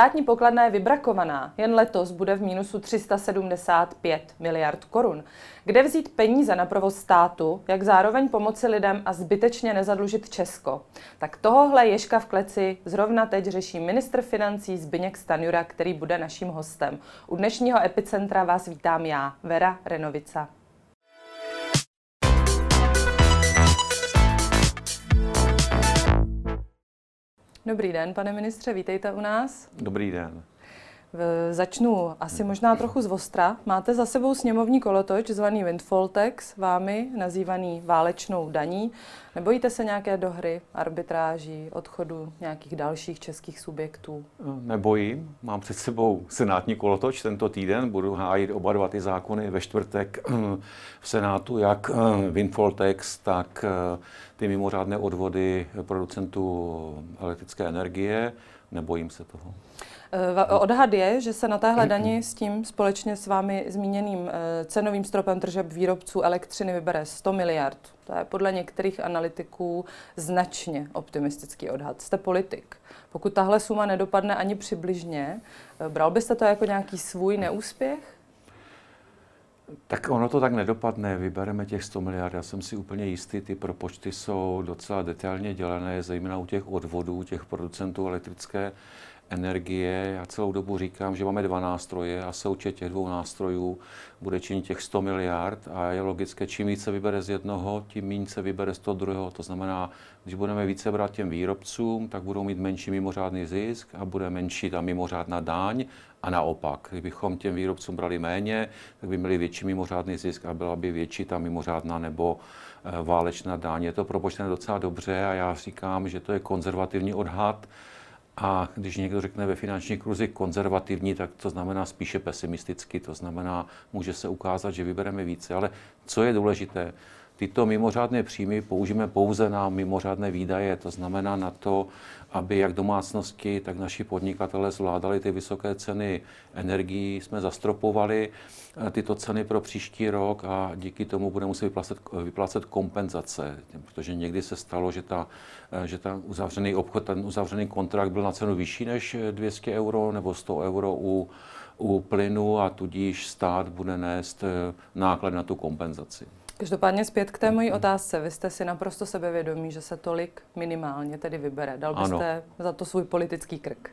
Státní pokladna je vybrakovaná. Jen letos bude v mínusu 375 miliard korun. Kde vzít peníze na provoz státu, jak zároveň pomoci lidem a zbytečně nezadlužit Česko? Tak tohohle Ježka v kleci zrovna teď řeší ministr financí Zbyněk Stanjura, který bude naším hostem. U dnešního epicentra vás vítám já, Vera Renovica. Dobrý den, pane ministře, vítejte u nás. Dobrý den. Začnu asi možná trochu z Vostra. Máte za sebou sněmovní kolotoč zvaný Windfall Tax, vámi nazývaný válečnou daní. Nebojíte se nějaké dohry, arbitráží, odchodu nějakých dalších českých subjektů? Nebojím. Mám před sebou senátní kolotoč tento týden. Budu hájit oba dva ty zákony ve čtvrtek v Senátu, jak Windfall Tax, tak ty mimořádné odvody producentů elektrické energie. Nebojím se toho. Eh, odhad je, že se na téhle dani s tím společně s vámi zmíněným eh, cenovým stropem tržeb výrobců elektřiny vybere 100 miliard. To je podle některých analytiků značně optimistický odhad. Jste politik. Pokud tahle suma nedopadne ani přibližně, eh, bral byste to jako nějaký svůj neúspěch? Tak ono to tak nedopadne, vybereme těch 100 miliard, já jsem si úplně jistý, ty propočty jsou docela detailně dělené, zejména u těch odvodů, těch producentů elektrické energie. Já celou dobu říkám, že máme dva nástroje a součet těch dvou nástrojů bude činit těch 100 miliard a je logické, čím více vybere z jednoho, tím méně se vybere z toho druhého. To znamená, když budeme více brát těm výrobcům, tak budou mít menší mimořádný zisk a bude menší ta mimořádná daň a naopak. Kdybychom těm výrobcům brali méně, tak by měli větší mimořádný zisk a byla by větší ta mimořádná nebo eh, válečná daň. Je to propočtené docela dobře a já říkám, že to je konzervativní odhad, a když někdo řekne ve finanční kruzi konzervativní, tak to znamená spíše pesimisticky, to znamená, může se ukázat, že vybereme více. Ale co je důležité, tyto mimořádné příjmy použijeme pouze na mimořádné výdaje, to znamená na to, aby jak domácnosti, tak naši podnikatele zvládali ty vysoké ceny energií. Jsme zastropovali eh, tyto ceny pro příští rok a díky tomu budeme muset vyplácet, vyplácet kompenzace, protože někdy se stalo, že, ta, eh, že ta uzavřený obchod, ten uzavřený kontrakt byl na cenu vyšší než 200 euro nebo 100 euro u, u plynu a tudíž stát bude nést eh, náklad na tu kompenzaci. Každopádně zpět k té mojí otázce. Vy jste si naprosto sebevědomí, že se tolik minimálně tedy vybere. Dal byste ano. za to svůj politický krk?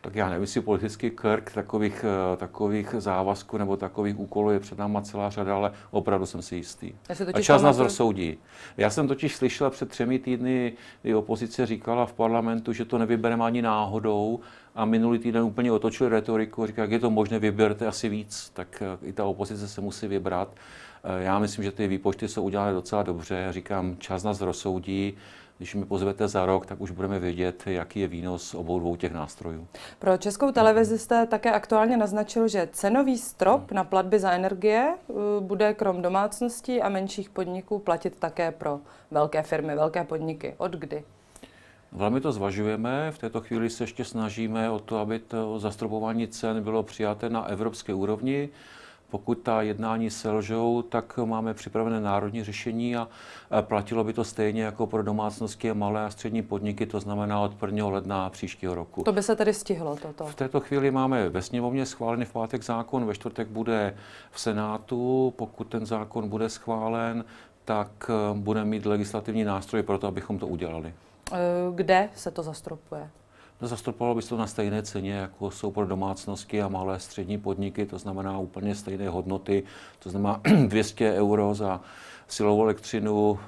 Tak já nevím, jestli politický krk takových, eh, takových závazků nebo takových úkolů je před náma celá řada, ale opravdu jsem si jistý. A čas nás rozsoudí. Já jsem totiž slyšel před třemi týdny, kdy opozice říkala v parlamentu, že to nevybereme ani náhodou a minulý týden úplně otočil retoriku a říká, jak je to možné, vyberte asi víc, tak eh, i ta opozice se musí vybrat. Eh, já myslím, že ty výpočty jsou udělané docela dobře. Říkám, čas nás rozsoudí. Když mi pozvete za rok, tak už budeme vědět, jaký je výnos obou dvou těch nástrojů. Pro českou televizi jste také aktuálně naznačil, že cenový strop na platby za energie eh, bude krom domácností a menších podniků platit také pro velké firmy, velké podniky. Od kdy? Velmi to zvažujeme. V této chvíli se ještě snažíme o to, aby to zastropování cen bylo přijaté na evropské úrovni. Pokud ta jednání selžou, tak máme připravené národní řešení a platilo by to stejně jako pro domácnosti a malé a střední podniky, to znamená od 1. ledna příštího roku. To by se tedy stihlo toto? V této chvíli máme ve sněmovně schválený v pátek zákon, ve čtvrtek bude v Senátu. Pokud ten zákon bude schválen, tak eh, budeme mít legislativní nástroj pro to, abychom to udělali. Eh, kde se to zastropuje? No, zastropovalo by se to na stejné ceně, jako jsou pro domácnosti a malé střední podniky, to znamená úplně stejné hodnoty, to znamená 200 euro za silovou elektřinu uh,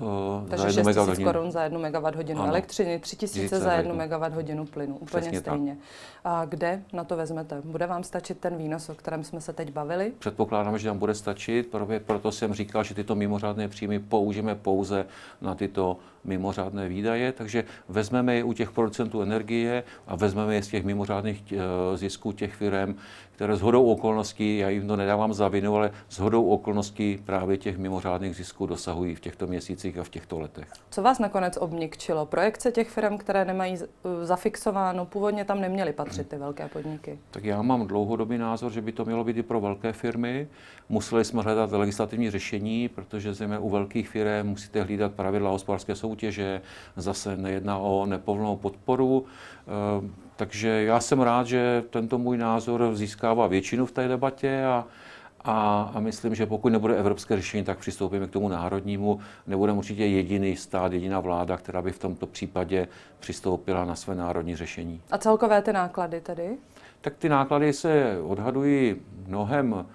Takže za 1 MWh. korun za 1 MWh elektřiny, 3000 za 1 MWh plynu, úplně Přesně stejně. Tak. A kde na to vezmete? Bude vám stačit ten výnos, o kterém jsme se teď bavili? Předpokládáme, že nám bude stačit, proto jsem říkal, že tyto mimořádné příjmy použijeme pouze na tyto mimořádné výdaje, takže vezmeme je u těch producentů energie a vezmeme je z těch mimořádných eh, zisků těch firm, které s hodou okolností, já jim to nedávám za vinu, ale s hodou okolností právě těch mimořádných zisků dosahují v těchto měsících a v těchto letech. Co vás nakonec obnikčilo? Projekce těch firm, které nemají zafixováno, původně tam neměly patřit ty velké podniky? Tak já mám dlouhodobý názor, že by to mělo být i pro velké firmy. Museli jsme hledat legislativní řešení, protože zejména u velkých firm musíte hlídat pravidla hospodářské soutěže, zase nejedná o nepovolnou podporu. Takže já jsem rád, že tento můj názor získává většinu v té debatě a, a, a myslím, že pokud nebude evropské řešení, tak přistoupíme k tomu národnímu. Nebudeme určitě jediný stát, jediná vláda, která by v tomto případě přistoupila na své národní řešení. A celkové ty náklady tedy? Tak ty náklady se odhadují mnohem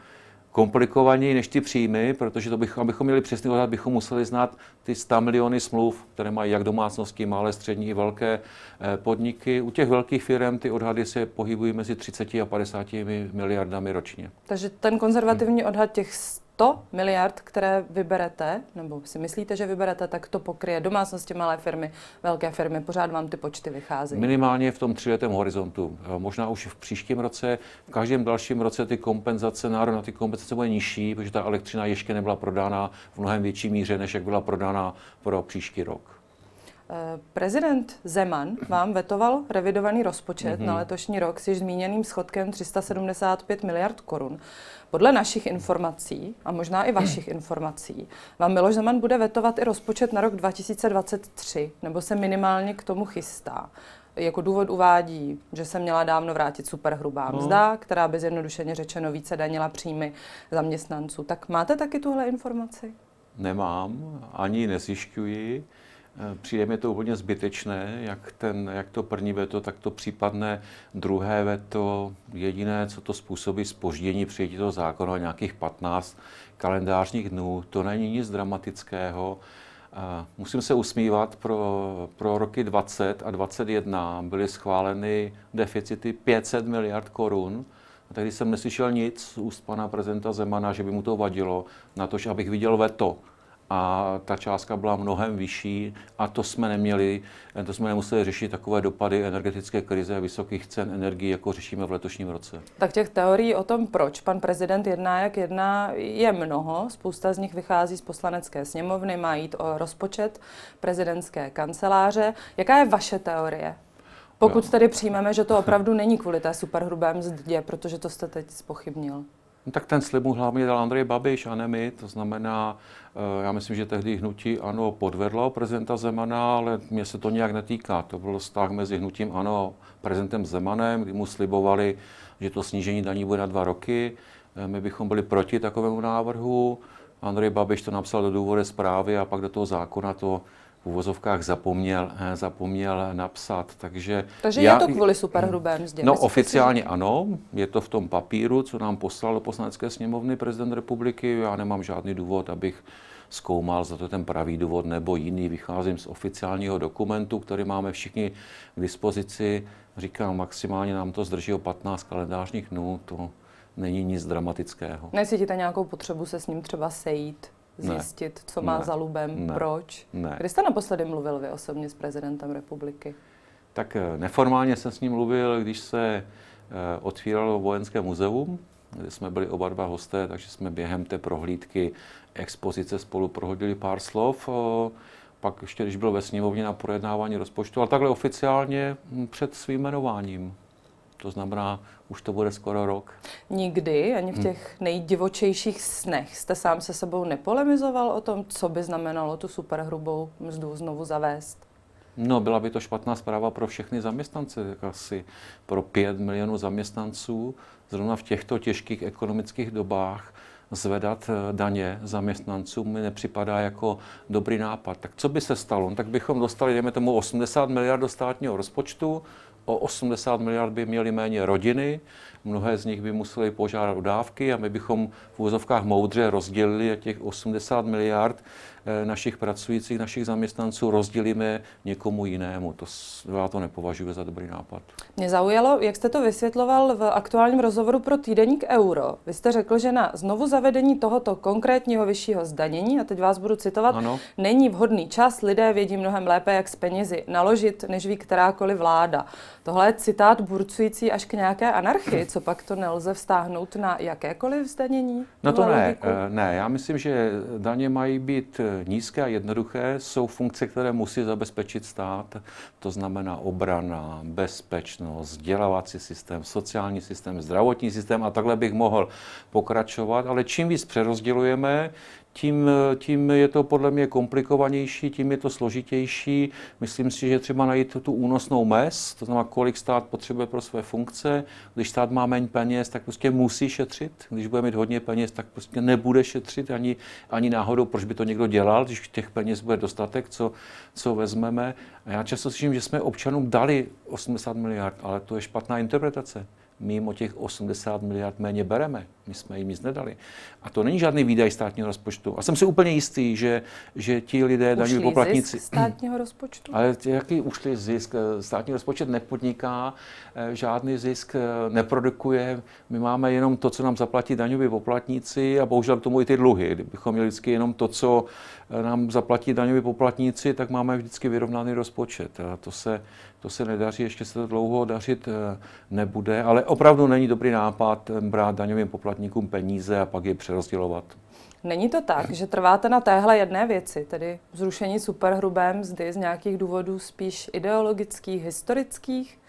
komplikovaněji než ty příjmy, protože to bychom, abychom měli přesný odhad, bychom museli znát ty 100 miliony smluv, které mají jak domácnosti, malé, střední i velké eh, podniky. U těch velkých firm ty odhady se pohybují mezi 30 a 50 miliardami ročně. Takže ten konzervativní odhad těch 100 miliard, které vyberete, nebo si myslíte, že vyberete, tak to pokryje domácnosti, malé firmy, velké firmy, pořád vám ty počty vycházejí. Minimálně v tom tříletém horizontu. Možná už v příštím roce, v každém dalším roce ty kompenzace, národ na ty kompenzace bude nižší, protože ta elektřina ještě nebyla prodána v mnohem větší míře, než jak byla prodána pro příští rok. Eh, prezident Zeman vám vetoval revidovaný rozpočet mm-hmm. na letošní rok s již zmíněným schodkem 375 miliard korun. Podle našich informací, a možná i vašich informací, vám Miloš Zeman bude vetovat i rozpočet na rok 2023, nebo se minimálně k tomu chystá. Jako důvod uvádí, že se měla dávno vrátit superhrubá no. mzda, která by zjednodušeně řečeno více danila příjmy zaměstnanců. Tak máte taky tuhle informaci? Nemám, ani nezjišťuji. Eh, přijde mi to úplně zbytečné, jak, ten, jak to první veto, tak to případné druhé veto. Jediné, co to způsobí spoždění přijetí toho zákona, nějakých 15 kalendářních dnů, to není nic dramatického. Eh, musím se usmívat, pro, pro roky 20 a 21 byly schváleny deficity 500 miliard korun. A tehdy jsem neslyšel nic z úst pana prezidenta Zemana, že by mu to vadilo, na to, abych viděl veto a ta částka byla mnohem vyšší a to jsme neměli, to jsme nemuseli řešit takové dopady energetické krize a vysokých cen energii, jako řešíme v letošním roce. Tak těch teorií o tom, proč pan prezident jedná, jak jedná, je mnoho. Spousta z nich vychází z poslanecké sněmovny, má jít o rozpočet prezidentské kanceláře. Jaká je vaše teorie? Pokud tedy přijmeme, že to opravdu není kvůli té superhrubé mzdě, protože to jste teď spochybnil. No, tak ten slib mu hlavně dal Andrej Babiš a ne my. To znamená, eh, já myslím, že tehdy hnutí ANO podvedlo prezidenta Zemana, ale mě se to nějak netýká. To byl vztah mezi hnutím ANO a prezidentem Zemanem, kdy mu slibovali, že to snížení daní bude na dva roky. Eh, my bychom byli proti takovému návrhu. Andrej Babiš to napsal do důvodové zprávy a pak do toho zákona to v uvozovkách zapomněl, eh, zapomněl napsat. Takže, Takže já, je to kvůli superhrubé mzdě? No oficiálně ano, je to v tom papíru, co nám poslal do poslanecké sněmovny prezident republiky. Já nemám žádný důvod, abych zkoumal, za to ten pravý důvod nebo jiný. Vycházím z oficiálního dokumentu, který máme všichni k dispozici. Říkám, maximálně nám to zdrží o 15 kalendářních dnů. To není nic dramatického. Necítíte nějakou potřebu se s ním třeba sejít? Zjistit, ne. co má ne. za lubem, ne. proč. Ne. Kdy jste naposledy mluvil vy osobně s prezidentem republiky? Tak eh, neformálně jsem s ním mluvil, když se eh, otvíralo vojenské muzeum, kde jsme byli oba dva hosté, takže jsme během té prohlídky expozice spolu prohodili pár slov. Pak ještě, když byl ve sněmovně na projednávání rozpočtu, ale takhle oficiálně hm, před svým jmenováním. To znamená, už to bude skoro rok. Nikdy, ani v hmm. těch hmm. nejdivočejších snech, jste sám se sebou nepolemizoval o tom, co by znamenalo tu superhrubou mzdu znovu zavést? No, byla by to špatná zpráva pro všechny zaměstnance, asi pro 5 milionů zaměstnanců, zrovna v těchto těžkých ekonomických dobách zvedat eh, daně zaměstnancům mi nepřipadá jako dobrý nápad. Tak co by se stalo? No, tak bychom dostali, dejme tomu, 80 miliard do státního rozpočtu, o 80 miliard by měly méně rodiny, mnohé z nich by museli požádat o dávky a my bychom v úvozovkách moudře rozdělili těch 80 miliard Eh, našich pracujících, našich zaměstnanců rozdělíme někomu jinému. To já to nepovažuji za dobrý nápad. Mě zaujalo, jak jste to vysvětloval v aktuálním rozhovoru pro týdeník Euro. Vy jste řekl, že na znovu zavedení tohoto konkrétního vyššího zdanění, a teď vás budu citovat, ano. není vhodný čas, lidé vědí mnohem lépe, jak s penězi naložit, než ví kterákoliv vláda. Tohle je citát burcující až k nějaké anarchii. Co pak to nelze vztáhnout na jakékoliv zdanění? No to ne, logiku? Eh, ne. Já myslím, že daně mají být nízké a jednoduché jsou funkce, které musí zabezpečit stát. To znamená obrana, bezpečnost, vzdělávací systém, sociální systém, zdravotní systém a takhle bych mohl pokračovat. Ale čím víc přerozdělujeme, tím, tím je to podle mě komplikovanější, tím je to složitější. Myslím si, že třeba najít tu únosnou mez, to znamená, kolik stát potřebuje pro své funkce. Když stát má méně peněz, tak prostě musí šetřit. Když bude mít hodně peněz, tak prostě nebude šetřit ani, ani náhodou, proč by to někdo dělal, když těch peněz bude dostatek, co, co vezmeme. A já často slyším, že jsme občanům dali 80 miliard, ale to je špatná interpretace my jim o těch 80 miliard méně bereme. My jsme jim nic nedali. A to není žádný výdaj státního rozpočtu. A jsem si úplně jistý, že, že ti lidé, daní poplatníci... zisk státního rozpočtu? Ale jaký ušli zisk? Státní rozpočet nepodniká, eh, žádný zisk eh, neprodukuje. My máme jenom to, co nám zaplatí daňoví poplatníci a bohužel k tomu i ty dluhy. Kdybychom měli vždycky jenom to, co eh, nám zaplatí daňoví poplatníci, tak máme vždycky vyrovnaný rozpočet. A to se, to se nedaří, ještě se to dlouho dařit nebude, ale opravdu není dobrý nápad brát daňovým poplatníkům peníze a pak je přerozdělovat. Není to tak, že trváte na téhle jedné věci, tedy zrušení superhrubé mzdy z nějakých důvodů spíš ideologických, historických?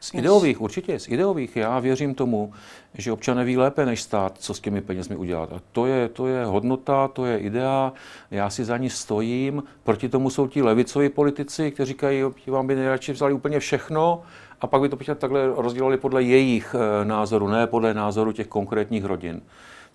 Z ideových, určitě, z ideových. Já věřím tomu, že občané ví lépe než stát, co s těmi penězmi udělat. A to je, to je hodnota, to je idea, já si za ní stojím. Proti tomu jsou ti levicoví politici, kteří říkají, že vám by nejradši vzali úplně všechno a pak by to takhle rozdělali podle jejich eh, názoru, ne podle názoru těch konkrétních rodin.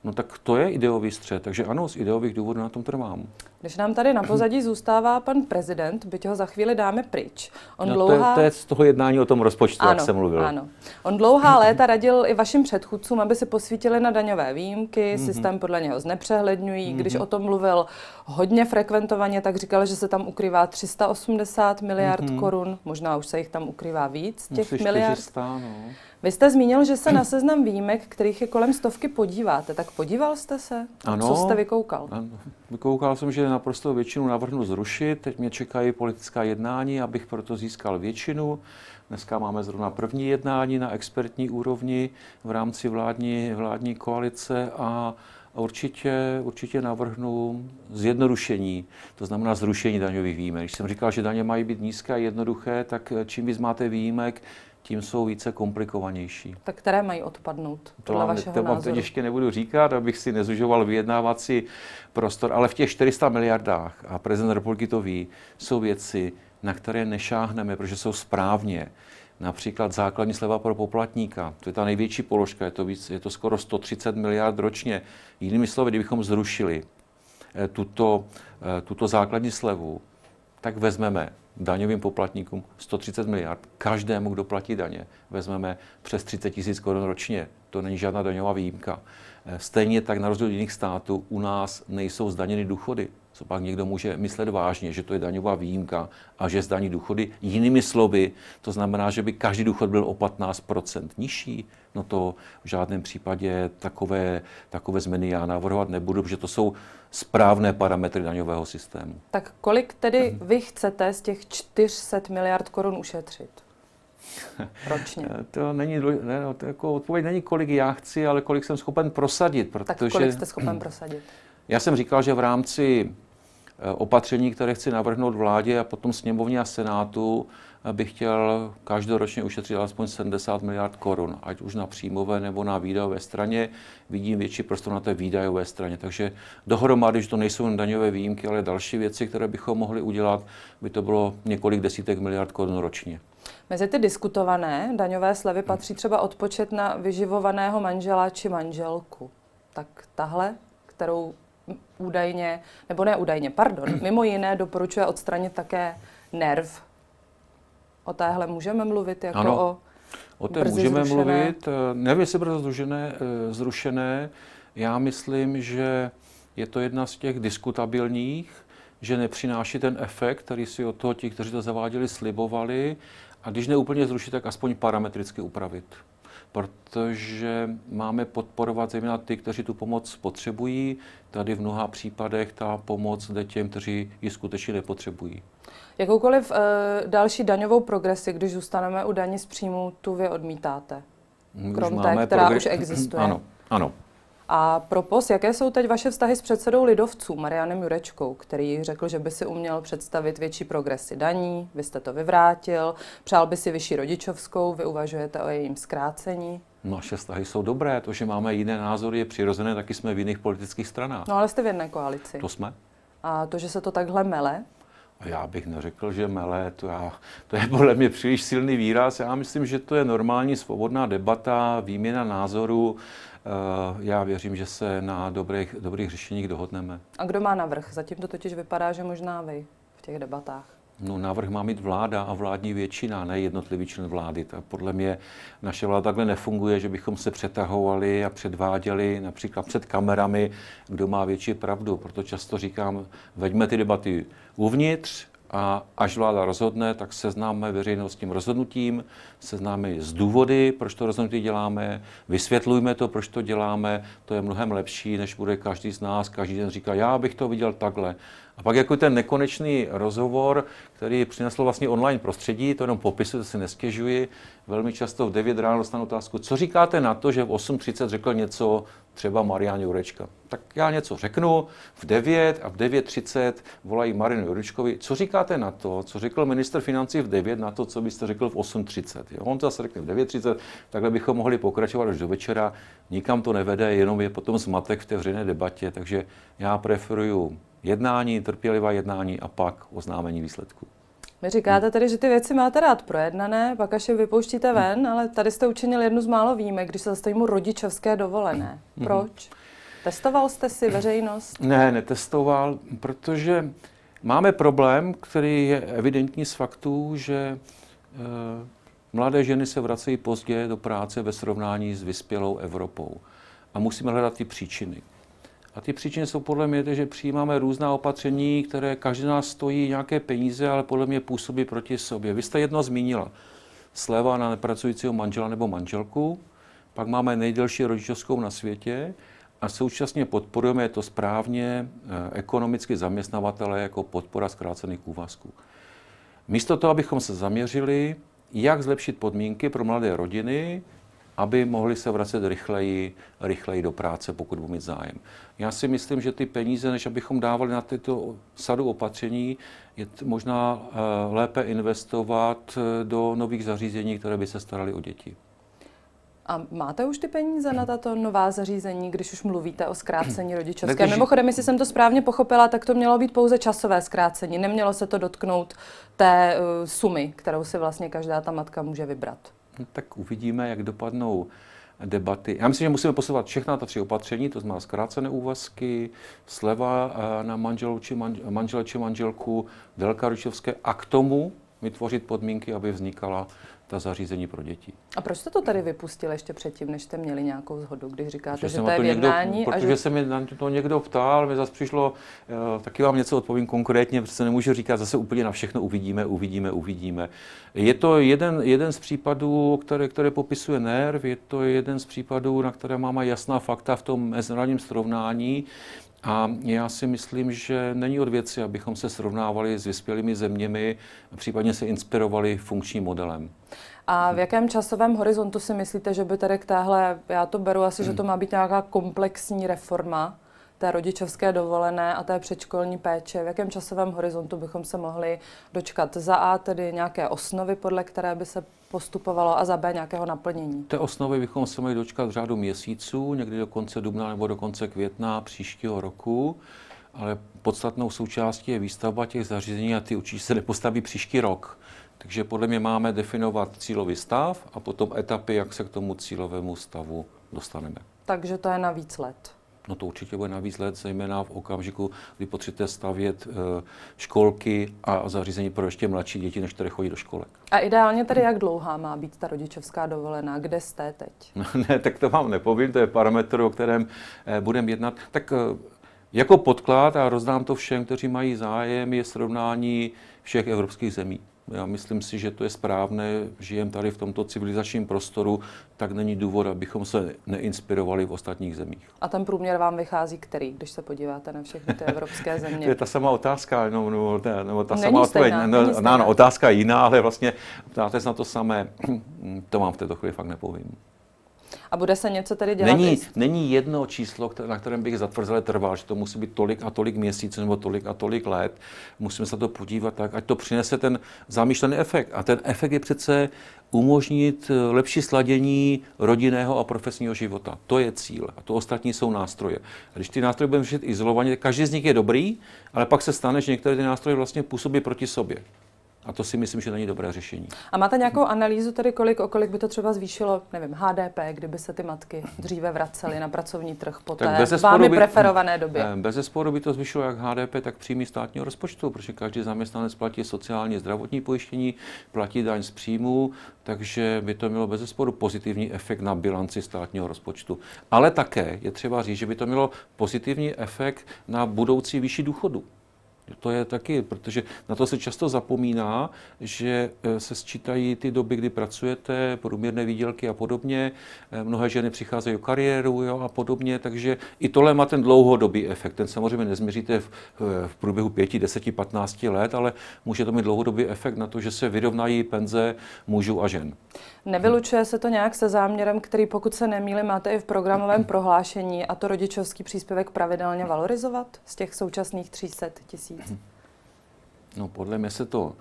No tak to je ideový střed, takže ano, z ideových důvodů na tom trvám. Když nám tady na pozadí zůstává pan prezident, byť ho za chvíli dáme pryč. On no, dlouhá... to, je, to je z toho jednání o tom rozpočtu, ano, jak jsem mluvil. Ano. On dlouhá léta radil i vašim předchůdcům, aby se posvítili na daňové výjimky, mm-hmm. systém podle něho znepřehledňují. Mm-hmm. Když o tom mluvil hodně frekventovaně, tak říkal, že se tam ukrývá 380 miliard mm-hmm. korun, možná už se jich tam ukrývá víc, těch Musíš miliard. 400, no. Vy jste zmínil, že se na seznam výjimek, kterých je kolem stovky, podíváte. Tak podíval jste se? Ano. Co jste vykoukal? Ano. Vykoukal jsem, že naprosto většinu navrhnu zrušit. Teď mě čekají politická jednání, abych proto získal většinu. Dneska máme zrovna první jednání na expertní úrovni v rámci vládní, vládní koalice a určitě, určitě navrhnu zjednodušení, to znamená zrušení daňových výjimek. Když jsem říkal, že daně mají být nízké a jednoduché, tak čím víc máte výjimek, tím jsou více komplikovanější. Tak které mají odpadnout, to vám, vašeho to vám to ještě nebudu říkat, abych si nezužoval vyjednávací prostor, ale v těch 400 miliardách, a prezident republiky to ví, jsou věci, na které nešáhneme, protože jsou správně. Například základní sleva pro poplatníka, to je ta největší položka, je to, víc, je to skoro 130 miliard ročně. Jinými slovy, kdybychom zrušili eh, tuto, eh, tuto základní slevu, tak vezmeme daňovým poplatníkům 130 miliard, každému, kdo platí daně, vezmeme přes 30 tisíc korun ročně. To není žádná daňová výjimka. Eh, stejně tak na rozdíl jiných států u nás nejsou zdaněny důchody. Co pak někdo může myslet vážně, že to je daňová výjimka a že zdaní důchody jinými slovy, to znamená, že by každý důchod byl o 15% nižší. No to v žádném případě takové, takové změny já navrhovat nebudu, protože to jsou správné parametry daňového systému. Tak kolik tedy vy chcete z těch 400 miliard korun ušetřit? Ročně. to není, ne, no, to jako odpověď není, kolik já chci, ale kolik jsem schopen prosadit. Protože, tak kolik jste schopen prosadit? Já jsem říkal, že v rámci eh, opatření, které chci navrhnout vládě a potom sněmovně a senátu, bych chtěl každoročně ušetřit alespoň 70 miliard korun, ať už na příjmové nebo na výdajové straně. Vidím větší prostor na té výdajové straně. Takže dohromady, že to nejsou jen daňové výjimky, ale další věci, které bychom mohli udělat, by to bylo několik desítek miliard korun ročně. Mezi ty diskutované daňové slevy patří třeba odpočet na vyživovaného manžela či manželku. Tak tahle, kterou údajně, nebo ne údajně, pardon, mimo jiné doporučuje odstranit také nerv. O téhle můžeme mluvit jako ano, o O té můžeme zrušené. mluvit. Nevím, jestli brzo zrušené, eh, zrušené. Já myslím, že je to jedna z těch diskutabilních, že nepřináší ten efekt, který si od toho ti, kteří to zaváděli, slibovali. A když ne úplně zrušit, tak aspoň parametricky upravit protože máme podporovat zejména ty, kteří tu pomoc potřebují. Tady v mnoha případech ta pomoc jde těm, kteří ji skutečně nepotřebují. Jakoukoliv e, další daňovou progresi, když zůstaneme u daní z příjmu, tu vy odmítáte? Krom té, která už existuje. Ano, ano. A propos, jaké jsou teď vaše vztahy s předsedou lidovců Marianem Jurečkou, který řekl, že by si uměl představit větší progresy daní, vy jste to vyvrátil, přál by si vyšší rodičovskou, vy uvažujete o jejím zkrácení? Naše vztahy jsou dobré, to, že máme jiné názory, je přirozené, taky jsme v jiných politických stranách. No ale jste v jedné koalici. To jsme. A to, že se to takhle mele, já bych neřekl, že mele, to, já, to je podle mě příliš silný výraz. Já myslím, že to je normální svobodná debata, výměna názorů. Eh, já věřím, že se na dobrých, dobrých řešeních dohodneme. A kdo má navrh? Zatím to totiž vypadá, že možná vy v těch debatách. No, návrh má mít vláda a vládní většina, ne jednotlivý člen vlády. Tak podle mě naše vláda takhle nefunguje, že bychom se přetahovali a předváděli například před kamerami, kdo má větší pravdu. Proto často říkám, veďme ty debaty uvnitř, a až vláda rozhodne, tak seznáme veřejnost s tím rozhodnutím, seznáme s důvody, proč to rozhodnutí děláme, vysvětlujme to, proč to děláme. To je mnohem lepší, než bude každý z nás každý den říká, já bych to viděl takhle. A pak jako ten nekonečný rozhovor, který přinesl vlastně online prostředí, to jenom popisu, to si nestěžuji. Velmi často v 9 ráno dostanu otázku, co říkáte na to, že v 8.30 řekl něco třeba Marian Jurečka. Tak já něco řeknu v 9 a v 9.30 volají Marianu Jurečkovi. Co říkáte na to, co řekl minister financí v 9 na to, co byste řekl v 8.30? On to zase řekne v 9.30, takhle bychom mohli pokračovat až do večera. Nikam to nevede, jenom je potom zmatek v té veřejné debatě, takže já preferuju jednání, trpělivá jednání a pak oznámení výsledků. Vy říkáte tedy, že ty věci máte rád projednané, pak až je vypouštíte ven, hmm. ale tady jste učinil jednu z málo výjimek, když se zastavím rodičovské dovolené. Hmm. Proč? Testoval jste si veřejnost? Ne, netestoval, protože máme problém, který je evidentní z faktů, že e, mladé ženy se vracejí pozdě do práce ve srovnání s vyspělou Evropou. A musíme hledat ty příčiny. A ty příčiny jsou podle mě, že přijímáme různá opatření, které každý nás stojí nějaké peníze, ale podle mě působí proti sobě. Vy jste jedno zmínila. Sleva na nepracujícího manžela nebo manželku, pak máme nejdelší rodičovskou na světě a současně podporujeme, je to správně, eh, ekonomicky zaměstnavatele jako podpora zkrácených úvazků. Místo toho, abychom se zaměřili, jak zlepšit podmínky pro mladé rodiny, aby mohli se vracet rychleji, rychleji do práce, pokud budou mít zájem. Já si myslím, že ty peníze, než abychom dávali na tyto sadu opatření, je možná eh, lépe investovat eh, do nových zařízení, které by se staraly o děti. A máte už ty peníze na tato nová zařízení, když už mluvíte o zkrácení rodičovské? Když... Mimochodem, jestli jsem to správně pochopila, tak to mělo být pouze časové zkrácení. Nemělo se to dotknout té uh, sumy, kterou si vlastně každá ta matka může vybrat. No, tak uvidíme, jak dopadnou debaty. Já myslím, že musíme posouvat všechna ta tři opatření, to znamená zkrácené úvazky, sleva eh, na manžel či manžel, manžel či manželku, velká rodičovské a k tomu vytvořit podmínky, aby vznikala ta zařízení pro děti. A proč jste to tady vypustili ještě předtím, než jste měli nějakou zhodu, když říkáte, protože že to je v jednání? Někdo, protože že... se mi na to někdo ptal, mi zase přišlo, uh, taky vám něco odpovím konkrétně, protože se nemůžu říkat zase úplně na všechno uvidíme, uvidíme, uvidíme. Je to jeden, jeden z případů, které, které popisuje NERV, je to jeden z případů, na které máme jasná fakta v tom mezinárodním srovnání. A já si myslím, že není od věci, abychom se srovnávali s vyspělými zeměmi, případně se inspirovali funkčním modelem. A v jakém časovém horizontu si myslíte, že by tedy k téhle, já to beru asi, že to má být nějaká komplexní reforma té rodičovské dovolené a té předškolní péče, v jakém časovém horizontu bychom se mohli dočkat za A, tedy nějaké osnovy, podle které by se postupovalo a za B nějakého naplnění? Té osnovy bychom se mohli dočkat v řádu měsíců, někdy do konce dubna nebo do konce května příštího roku, ale podstatnou součástí je výstavba těch zařízení a ty určitě se nepostaví příští rok. Takže podle mě máme definovat cílový stav a potom etapy, jak se k tomu cílovému stavu dostaneme. Takže to je na víc let. No to určitě bude na víc let, zejména v okamžiku, kdy potřebujete stavět e, školky a zařízení pro ještě mladší děti, než které chodí do školek. A ideálně tedy jak dlouhá má být ta rodičovská dovolená? Kde jste teď? No, ne, tak to vám nepovím, to je parametr, o kterém e, budeme jednat. Tak e, jako podklad, a rozdám to všem, kteří mají zájem, je srovnání všech evropských zemí. Já myslím si, že to je správné, žijeme tady v tomto civilizačním prostoru, tak není důvod, abychom se neinspirovali v ostatních zemích. A ten průměr vám vychází který, když se podíváte na všechny ty evropské země? to je ta sama otázka, no, no, ta, no, ta sama odpověď. No, no, no, otázka jiná, ale vlastně ptáte se na to samé, to vám v této chvíli fakt nepovím. A bude se něco tedy dělat? Není, není jedno číslo, na kterém bych zatvrzele trval, že to musí být tolik a tolik měsíců nebo tolik a tolik let. Musíme se to podívat tak, ať to přinese ten zamýšlený efekt. A ten efekt je přece umožnit lepší sladění rodinného a profesního života. To je cíl. A to ostatní jsou nástroje. A když ty nástroje budeme řešit izolovaně, každý z nich je dobrý, ale pak se stane, že některé ty nástroje vlastně působí proti sobě. A to si myslím, že není dobré řešení. A máte nějakou analýzu tedy, kolik, o kolik by to třeba zvýšilo, nevím, HDP, kdyby se ty matky dříve vracely na pracovní trh po té vámi by, preferované době? Eh, bez sporu by to zvýšilo jak HDP, tak příjmy státního rozpočtu, protože každý zaměstnanec platí sociálně zdravotní pojištění, platí daň z příjmu, takže by to mělo bez sporu pozitivní efekt na bilanci státního rozpočtu. Ale také je třeba říct, že by to mělo pozitivní efekt na budoucí vyšší důchodu. To je taky, protože na to se často zapomíná, že e, se sčítají ty doby, kdy pracujete, průměrné výdělky a podobně. E, mnohé ženy přicházejí o kariéru jo, a podobně, takže i tohle má ten dlouhodobý efekt. Ten samozřejmě nezměříte v, v průběhu 5, 10, 15 let, ale může to mít dlouhodobý efekt na to, že se vyrovnají penze mužů a žen. Nevylučuje se to nějak se záměrem, který pokud se nemýli, máte i v programovém prohlášení a to rodičovský příspěvek pravidelně valorizovat z těch současných 300 tisíc? No podle mě se to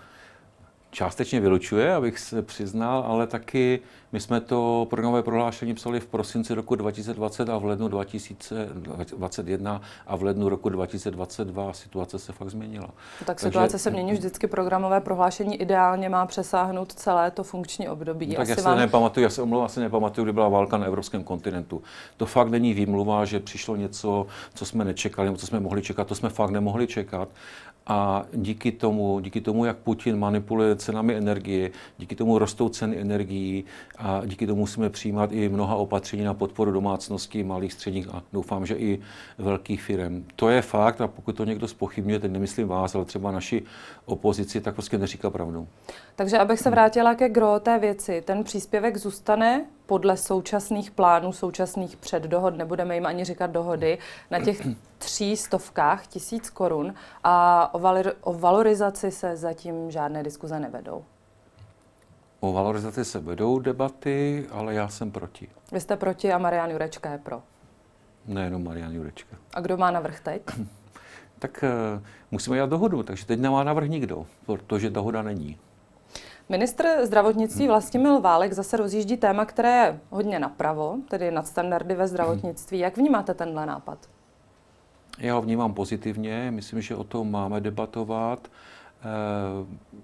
částečně vylučuje, abych se přiznal, ale taky my jsme to programové prohlášení psali v prosinci roku 2020 a v lednu 2021 a v lednu roku 2022 a situace se fakt změnila. No, tak situace Takže, se mění vždycky. Programové prohlášení ideálně má přesáhnout celé to funkční období. No, tak Asi já se vám... nepamatuju, já se omlouvám, asi nepamatuju, kdy byla válka na evropském kontinentu. To fakt není výmluva, že přišlo něco, co jsme nečekali, nebo co jsme mohli čekat, to jsme fakt nemohli čekat. A díky tomu, díky tomu, jak Putin manipuluje cenami energie, díky tomu rostou ceny energií a díky tomu musíme přijímat i mnoha opatření na podporu domácností, malých, středních a doufám, že i velkých firm. To je fakt a pokud to někdo spochybňuje, teď nemyslím vás, ale třeba naši opozici, tak prostě neříká pravdu. Takže abych se vrátila ke gro té věci, ten příspěvek zůstane podle současných plánů, současných předdohod, nebudeme jim ani říkat dohody, na těch tří stovkách tisíc korun a o, valor, o valorizaci se zatím žádné diskuze nevedou. O valorizaci se vedou debaty, ale já jsem proti. Vy jste proti a Marian Jurečka je pro. Nejenom Marian Jurečka. A kdo má navrh teď? tak uh, musíme dělat dohodu, takže teď nemá navrh nikdo, protože dohoda není. Ministr zdravotnictví Vlastimil Válek zase rozjíždí téma, které je hodně napravo, tedy nadstandardy ve zdravotnictví. Jak vnímáte tenhle nápad? Já ho vnímám pozitivně, myslím, že o tom máme debatovat. E,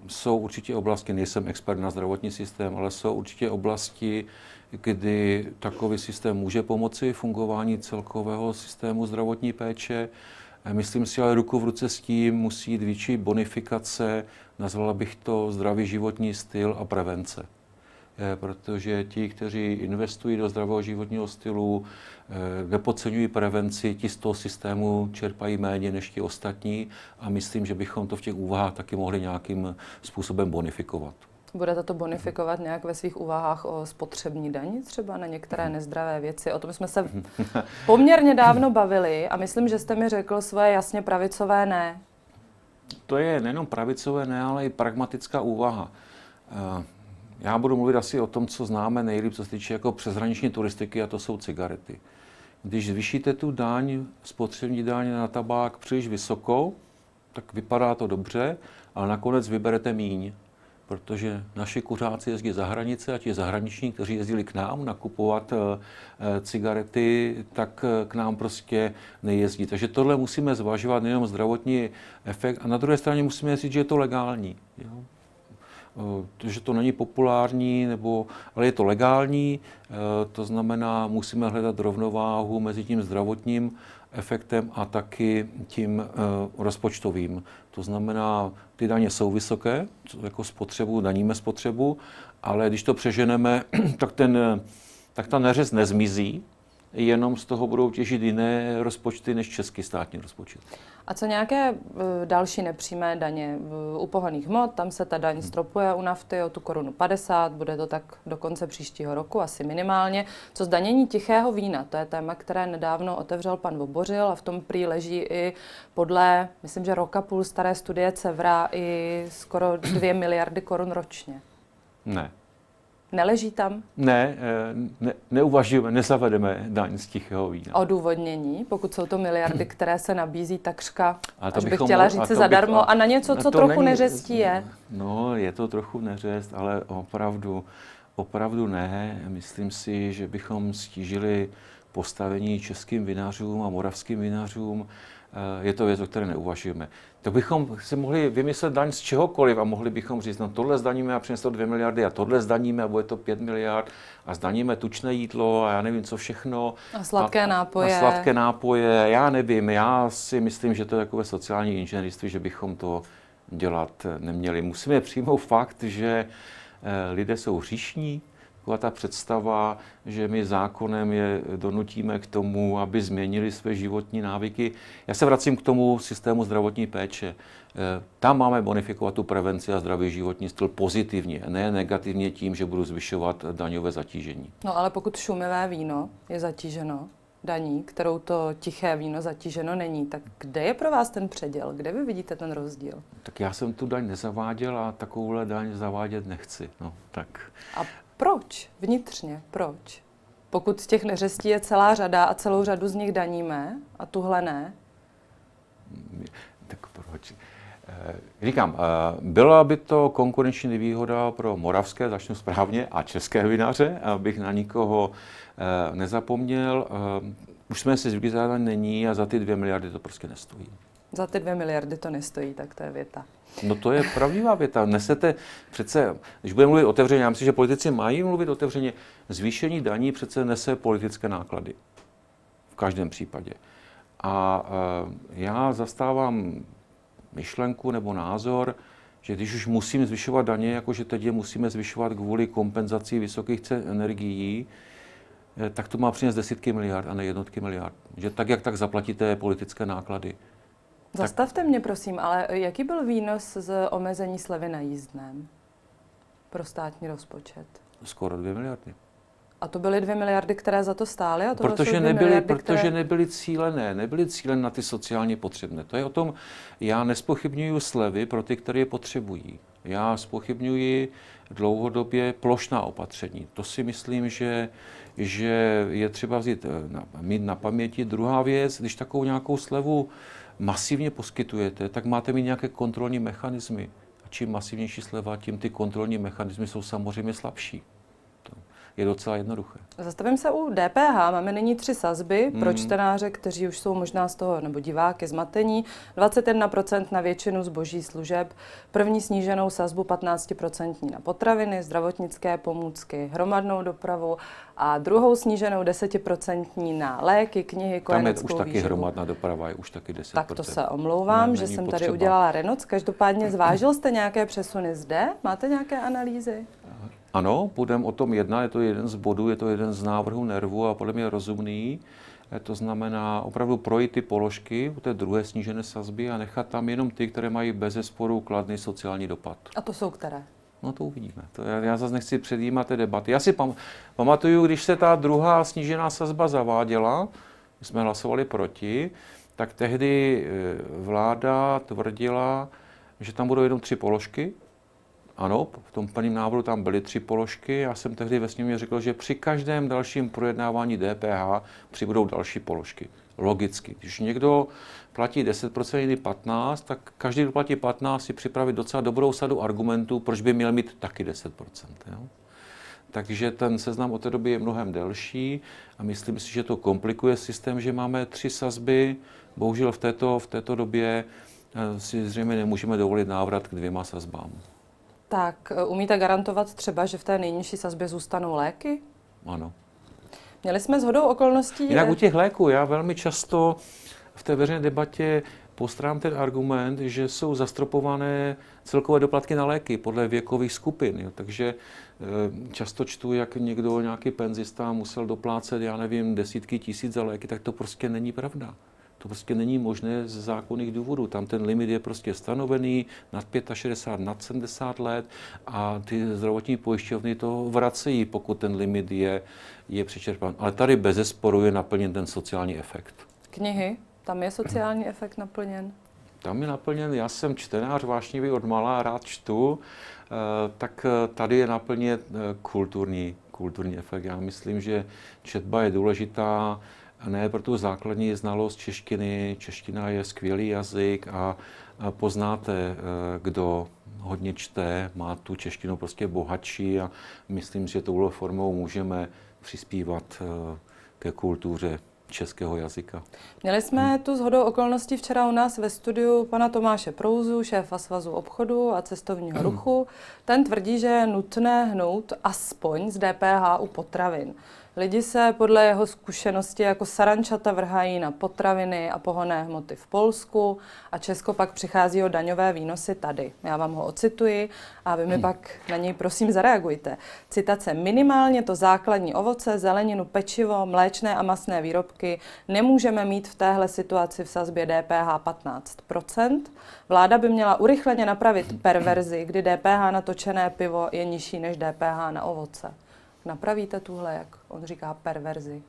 jsou určitě oblasti, nejsem expert na zdravotní systém, ale jsou určitě oblasti, kdy takový systém může pomoci fungování celkového systému zdravotní péče. Myslím si, ale ruku v ruce s tím musí jít větší bonifikace, nazvala bych to zdravý životní styl a prevence. Eh, protože ti, kteří investují do zdravého životního stylu, eh, nepodceňují prevenci, ti z toho systému čerpají méně než ti ostatní a myslím, že bychom to v těch úvahách taky mohli nějakým způsobem bonifikovat. Budete to bonifikovat nějak ve svých úvahách o spotřební daní třeba na některé nezdravé věci? O tom jsme se poměrně dávno bavili a myslím, že jste mi řekl svoje jasně pravicové ne. To je nejenom pravicové ne, ale i pragmatická úvaha. Eh, já budu mluvit asi o tom, co známe nejlíp, co se týče jako přeshraniční turistiky, a to jsou cigarety. Když zvýšíte tu daň, spotřební daň na tabák příliš vysokou, tak vypadá to dobře, ale nakonec vyberete míň, protože naši kuřáci jezdí za hranice a ti zahraniční, kteří jezdili k nám nakupovat eh, eh, cigarety, tak eh, k nám prostě nejezdí. Takže tohle musíme zvažovat nejenom zdravotní efekt a na druhé straně musíme říct, že je to legální. Jo? Že to není populární, nebo, ale je to legální, to znamená, musíme hledat rovnováhu mezi tím zdravotním efektem a taky tím eh, rozpočtovým. To znamená, ty daně jsou vysoké, jako spotřebu, daníme spotřebu, ale když to přeženeme, tak, ten, tak ta neřez nezmizí, jenom z toho budou těžit jiné rozpočty než český státní rozpočet. A co nějaké e, další nepřímé daně? U pohoných hmot, tam se ta daň hmm. stropuje u nafty o tu korunu 50, bude to tak do konce příštího roku, asi minimálně. Co zdanění tichého vína? To je téma, které nedávno otevřel pan Vobořil a v tom prý leží i podle, myslím, že roka půl staré studie Cevra i skoro 2 miliardy korun ročně. Ne. Neleží tam? Ne, eh, ne neuvažujeme, nezavedeme daň z tichého vína. Odůvodnění, pokud jsou to miliardy, které se nabízí takřka, a to až bych chtěla říct zadarmo, bych, a, a na něco, co trochu není, neřestí je. No, je to trochu neřest, ale opravdu, opravdu ne. Myslím si, že bychom stížili postavení českým vinařům a moravským vinařům. Eh, je to věc, o které neuvažujeme. To bychom si mohli vymyslet daň z čehokoliv a mohli bychom říct, no tohle zdaníme a přinese to 2 miliardy a tohle zdaníme a bude to 5 miliard a zdaníme tučné jídlo a já nevím co všechno. A sladké nápoje. A sladké nápoje, já nevím, já si myslím, že to je takové sociální inženýrství, že bychom to dělat neměli. Musíme přijmout fakt, že eh, lidé jsou hříšní, taková ta představa, že my zákonem je donutíme k tomu, aby změnili své životní návyky. Já se vracím k tomu systému zdravotní péče. Eh, tam máme bonifikovat tu prevenci a zdravý životní styl pozitivně, ne negativně tím, že budu zvyšovat daňové zatížení. No ale pokud šumivé víno je zatíženo daní, kterou to tiché víno zatíženo není, tak kde je pro vás ten předěl? Kde vy vidíte ten rozdíl? Tak já jsem tu daň nezaváděl a takovouhle daň zavádět nechci. No, tak. A proč? Vnitřně, proč? Pokud z těch neřestí je celá řada a celou řadu z nich daníme a tuhle ne? Tak proč? Eh, říkám, eh, byla by to konkurenční nevýhoda pro moravské, začnu správně, a české vinaře, abych na nikoho eh, nezapomněl. Už jsme si zvykli, není a za ty dvě miliardy to prostě nestojí. Za ty dvě miliardy to nestojí, tak to je věta. No to je pravdivá věta. Nesete přece, když budeme mluvit otevřeně, já myslím, že politici mají mluvit otevřeně, zvýšení daní přece nese politické náklady. V každém případě. A e, já zastávám myšlenku nebo názor, že když už musím zvyšovat daně, jakože teď je musíme zvyšovat kvůli kompenzaci vysokých cen energií, e, tak to má přinést desítky miliard a ne jednotky miliard. Že tak, jak tak zaplatíte politické náklady. Zastavte mě, prosím, ale jaký byl výnos z omezení slevy na jízdném pro státní rozpočet? Skoro dvě miliardy. A to byly dvě miliardy, které za to stály? A protože nebyly, miliardy, protože které... nebyly cílené, nebyly cílené na ty sociálně potřebné. To je o tom, já nespochybnuju slevy pro ty, které je potřebují. Já spochybnuji dlouhodobě plošná opatření. To si myslím, že, že je třeba vzít, eh, mít na paměti. Druhá věc, když takovou nějakou slevu masivně poskytujete, tak máte mít nějaké kontrolní mechanismy. A čím masivnější sleva, tím ty kontrolní mechanismy jsou samozřejmě slabší. Je docela jednoduché. Zastavím se u DPH. Máme nyní tři sazby hmm. pro čtenáře, kteří už jsou možná z toho, nebo diváky zmatení. 21% na většinu zboží služeb, první sníženou sazbu 15% na potraviny, zdravotnické pomůcky, hromadnou dopravu a druhou sníženou 10% na léky, knihy, Tam je už taky hromadná doprava, je už taky 10%. Tak to se omlouvám, ne, že jsem potřeba. tady udělala Renoc. Každopádně zvážil jste nějaké přesuny zde? Máte nějaké analýzy? Ano, budeme o tom jednat, je to jeden z bodů, je to jeden z návrhů nervu a podle mě rozumný. Eh, to znamená opravdu projít ty položky u té druhé snížené sazby a nechat tam jenom ty, které mají bez zesporu kladný sociální dopad. A to jsou které? No to uvidíme. To já, já zase nechci předjímat té debaty. Já si pam, pamatuju, když se ta druhá snížená sazba zaváděla, jsme hlasovali proti, tak tehdy eh, vláda tvrdila, že tam budou jenom tři položky, ano, v tom plném návrhu tam byly tři položky. Já jsem tehdy ve sněmě řekl, že při každém dalším projednávání DPH přibudou další položky. Logicky. Když někdo platí 10%, jiný 15%, tak každý, kdo platí 15%, si připravit docela dobrou sadu argumentů, proč by měl mít taky 10%. Jo? Takže ten seznam od té doby je mnohem delší a myslím si, že to komplikuje systém, že máme tři sazby. Bohužel v této, v této době eh, si zřejmě nemůžeme dovolit návrat k dvěma sazbám. Tak e, umíte garantovat třeba, že v té nejnižší sazbě zůstanou léky? Ano. Měli jsme shodou okolností... Jinak u těch léků, já velmi často v té veřejné debatě postrám ten argument, že jsou zastropované celkové doplatky na léky podle věkových skupin. Jo. Takže e, často čtu, jak někdo, nějaký penzista musel doplácet, já nevím, desítky tisíc za léky, tak to prostě není pravda. To prostě není možné z zákonných důvodů. Tam ten limit je prostě stanovený nad 65, nad 70 let a ty zdravotní pojišťovny to vracejí, pokud ten limit je, je přečerpán. Ale tady bez zesporu je naplněn ten sociální efekt. Knihy, tam je sociální efekt naplněn? Tam je naplněn, já jsem čtenář vášnivý od malá, rád čtu, eh, tak eh, tady je naplněn kulturní, kulturní efekt. Já myslím, že četba je důležitá ne pro tu základní znalost češtiny. Čeština je skvělý jazyk a poznáte, kdo hodně čte, má tu češtinu prostě bohatší a myslím, že touhle formou můžeme přispívat ke kultuře českého jazyka. Měli jsme hmm. tu shodou okolností včera u nás ve studiu pana Tomáše Prouzu, šéfa Svazu obchodu a cestovního hmm. ruchu. Ten tvrdí, že je nutné hnout aspoň z DPH u potravin. Lidi se podle jeho zkušenosti jako sarančata vrhají na potraviny a pohonné hmoty v Polsku a Česko pak přichází o daňové výnosy tady. Já vám ho ocituji a vy mi hmm. pak na něj prosím zareagujte. Citace. Minimálně to základní ovoce, zeleninu, pečivo, mléčné a masné výrobky nemůžeme mít v téhle situaci v sazbě DPH 15%. Vláda by měla urychleně napravit perverzi, kdy DPH na točené pivo je nižší než DPH na ovoce. Napravíte tuhle, jak on říká, perverzi?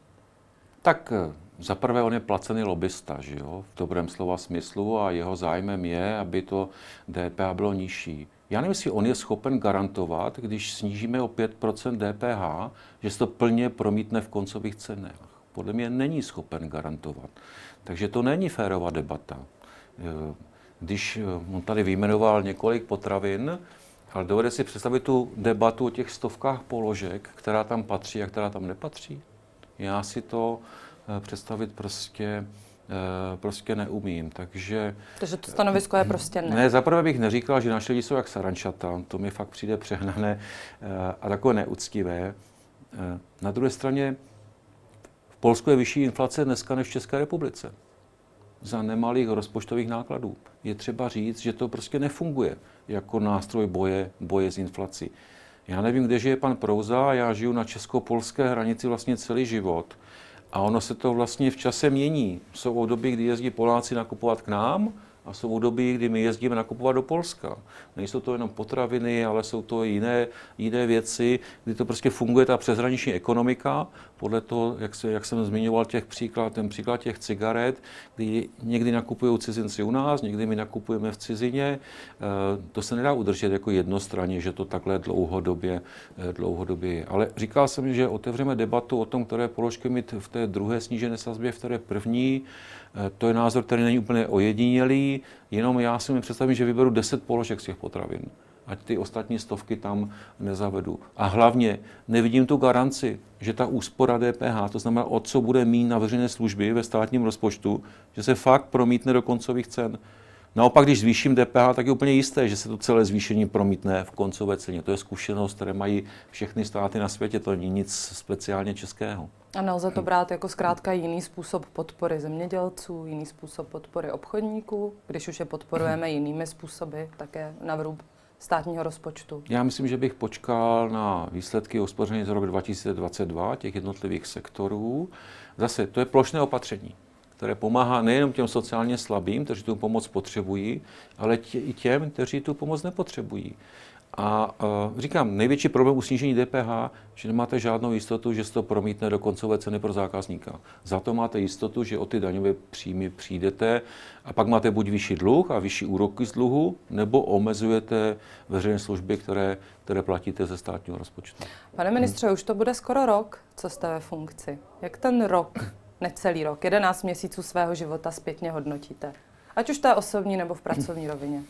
Tak eh, za prvé on je placený lobista, že jo, v dobrém slova smyslu a jeho zájmem je, aby to DPH bylo nižší. Já nevím, jestli on je schopen garantovat, když snížíme o 5% DPH, že se to plně promítne v koncových cenách. Podle mě není schopen garantovat. Takže to není férová debata. Eh, když eh, on tady vyjmenoval několik potravin, ale dovede si představit tu debatu o těch stovkách položek, která tam patří a která tam nepatří? Já si to eh, představit prostě eh, prostě neumím, takže... Takže to stanovisko je prostě ne. Ne, zaprvé bych neříkal, že naše lidi jsou jak sarančata, to mi fakt přijde přehnané eh, a takové neúctivé. Na druhé straně v Polsku je vyšší inflace dneska než v České republice za nemalých rozpočtových nákladů. Je třeba říct, že to prostě nefunguje jako nástroj boje, boje s inflací. Já nevím, kde žije pan Prouza, já žiju na česko-polské hranici vlastně celý život. A ono se to vlastně v čase mění. Jsou období, kdy jezdí Poláci nakupovat k nám, a jsou období, kdy my jezdíme nakupovat do Polska. Nejsou to jenom potraviny, ale jsou to jiné, jiné věci, kdy to prostě funguje ta přeshraniční ekonomika, podle toho, jak, se, jak jsem zmiňoval těch příklad, ten příklad těch cigaret, kdy někdy nakupují cizinci u nás, někdy my nakupujeme v cizině. Eh, to se nedá udržet jako jednostranně, že to takhle dlouhodobě, eh, dlouhodobě je. Ale říkal jsem, že otevřeme debatu o tom, které položky mít v té druhé snížené sazbě, v té první. Eh, to je názor, který není úplně ojedinělý, jenom já si mi představím, že vyberu 10 položek z těch potravin. Ať ty ostatní stovky tam nezavedu. A hlavně nevidím tu garanci, že ta úspora DPH, to znamená, o co bude mít na veřejné služby ve státním rozpočtu, že se fakt promítne do koncových cen. Naopak, když zvýším DPH, tak je úplně jisté, že se to celé zvýšení promítne v koncové ceně. To je zkušenost, které mají všechny státy na světě, to není nic speciálně českého. A nelze to brát jako zkrátka jiný způsob podpory zemědělců, jiný způsob podpory obchodníků, když už je podporujeme jinými způsoby, také na vrub státního rozpočtu? Já myslím, že bych počkal na výsledky hospodaření za rok 2022 těch jednotlivých sektorů. Zase, to je plošné opatření které pomáhá nejenom těm sociálně slabým, kteří tu pomoc potřebují, ale tě, i těm, kteří tu pomoc nepotřebují. A uh, říkám, největší problém u snížení DPH, že nemáte žádnou jistotu, že se to promítne do koncové ceny pro zákazníka. Za to máte jistotu, že o ty daňové příjmy přijdete a pak máte buď vyšší dluh a vyšší úroky z dluhu, nebo omezujete veřejné služby, které, které platíte ze státního rozpočtu. Pane ministře, hmm. už to bude skoro rok, co jste ve funkci. Jak ten rok necelý rok, 11 měsíců svého života zpětně hodnotíte? Ať už to je osobní nebo v pracovní rovině.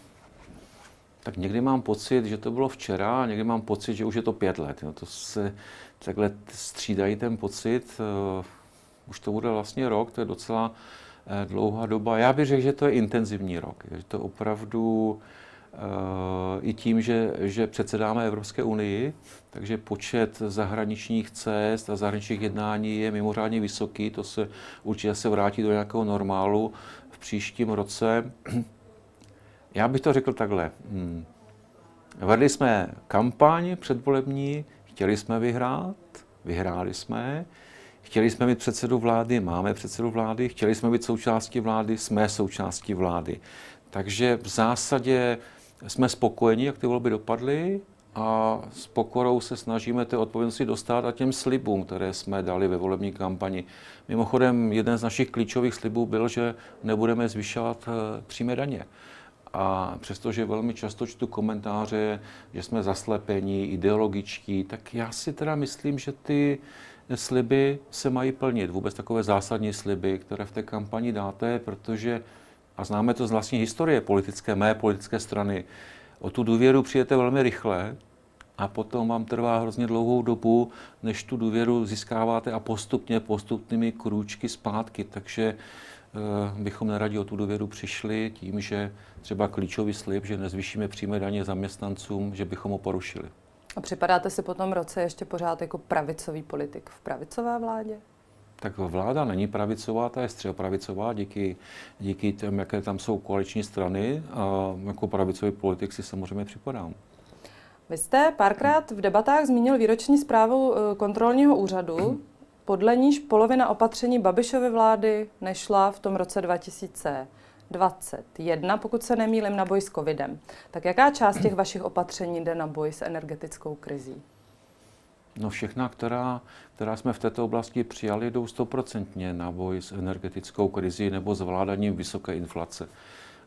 Tak někdy mám pocit, že to bylo včera, a někdy mám pocit, že už je to pět let. Jo. To se takhle střídají ten pocit. Uh, už to bude vlastně rok, to je docela uh, dlouhá doba. Já bych řekl, že to je intenzivní rok. Že to opravdu uh, i tím, že, že předsedáme Evropské unii, takže počet zahraničních cest a zahraničních jednání je mimořádně vysoký. To se určitě se vrátí do nějakého normálu v příštím roce. Já bych to řekl takhle. Hmm. Vedli jsme kampaň předvolební, chtěli jsme vyhrát, vyhráli jsme, chtěli jsme mít předsedu vlády, máme předsedu vlády, chtěli jsme být součástí vlády, jsme součástí vlády. Takže v zásadě jsme spokojeni, jak ty volby dopadly a s pokorou se snažíme ty odpovědnosti dostat a těm slibům, které jsme dali ve volební kampani. Mimochodem, jeden z našich klíčových slibů byl, že nebudeme zvyšovat eh, přímé daně. A přestože velmi často čtu komentáře, že jsme zaslepení, ideologičtí, tak já si teda myslím, že ty sliby se mají plnit. Vůbec takové zásadní sliby, které v té kampani dáte, protože, a známe to z vlastní historie politické, mé politické strany, o tu důvěru přijete velmi rychle a potom vám trvá hrozně dlouhou dobu, než tu důvěru získáváte a postupně, postupnými krůčky zpátky. Takže eh, bychom neradi o tu důvěru přišli tím, že třeba klíčový slib, že nezvyšíme přímé daně zaměstnancům, že bychom ho porušili. A připadáte si po tom roce ještě pořád jako pravicový politik v pravicové vládě? Tak vláda není pravicová, ta je středopravicová díky, díky těm, jaké tam jsou koaliční strany a jako pravicový politik si samozřejmě připadám. Vy jste párkrát v debatách zmínil výroční zprávu eh, kontrolního úřadu, podle níž polovina opatření Babišovy vlády nešla v tom roce 2021, pokud se nemýlim, na boj s covidem. Tak jaká část těch vašich opatření jde na boj s energetickou krizí? No všechna, která, která jsme v této oblasti přijali, jdou stoprocentně na boj s energetickou krizí nebo zvládáním vysoké inflace.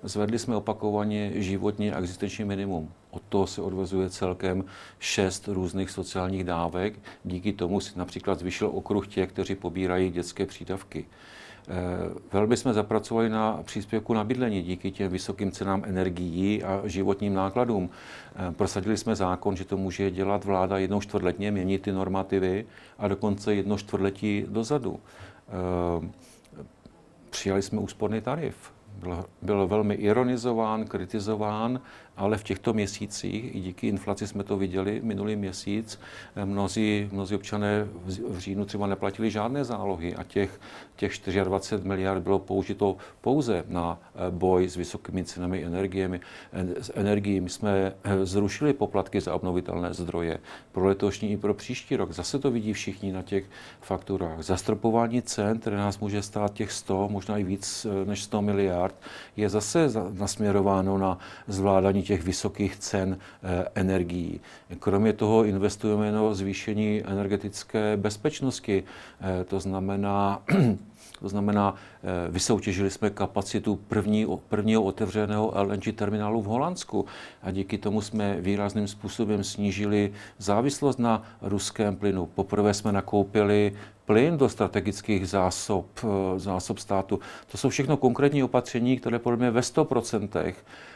Zvedli jsme opakovaně životní a existenční minimum. Od toho se odvezuje celkem šest různých sociálních dávek. Díky tomu si například zvyšil okruh těch, kteří pobírají dětské přídavky. Eh, velmi jsme zapracovali na příspěvku na bydlení díky těm vysokým cenám energií a životním nákladům. Eh, prosadili jsme zákon, že to může dělat vláda jednou čtvrtletně, měnit ty normativy a dokonce jedno čtvrtletí dozadu. Eh, přijali jsme úsporný tarif byl, byl velmi ironizován, kritizován, ale v těchto měsících, i díky inflaci jsme to viděli minulý měsíc, mnozí, mnozí občané v říjnu třeba neplatili žádné zálohy a těch, těch 24 miliard bylo použito pouze na eh, boj s vysokými cenami energiemi. S energií my jsme eh, zrušili poplatky za obnovitelné zdroje pro letošní i pro příští rok. Zase to vidí všichni na těch fakturách. Zastropování cen, které nás může stát těch 100, možná i víc eh, než 100 miliard, je zase nasměrováno na zvládání těch vysokých cen eh, energií. Kromě toho investujeme do zvýšení energetické bezpečnosti. Eh, to znamená, to znamená, eh, vysoutěžili jsme kapacitu první, prvního otevřeného LNG terminálu v Holandsku a díky tomu jsme výrazným způsobem snížili závislost na ruském plynu. Poprvé jsme nakoupili plyn do strategických zásob, eh, zásob státu. To jsou všechno konkrétní opatření, které podle mě ve 100%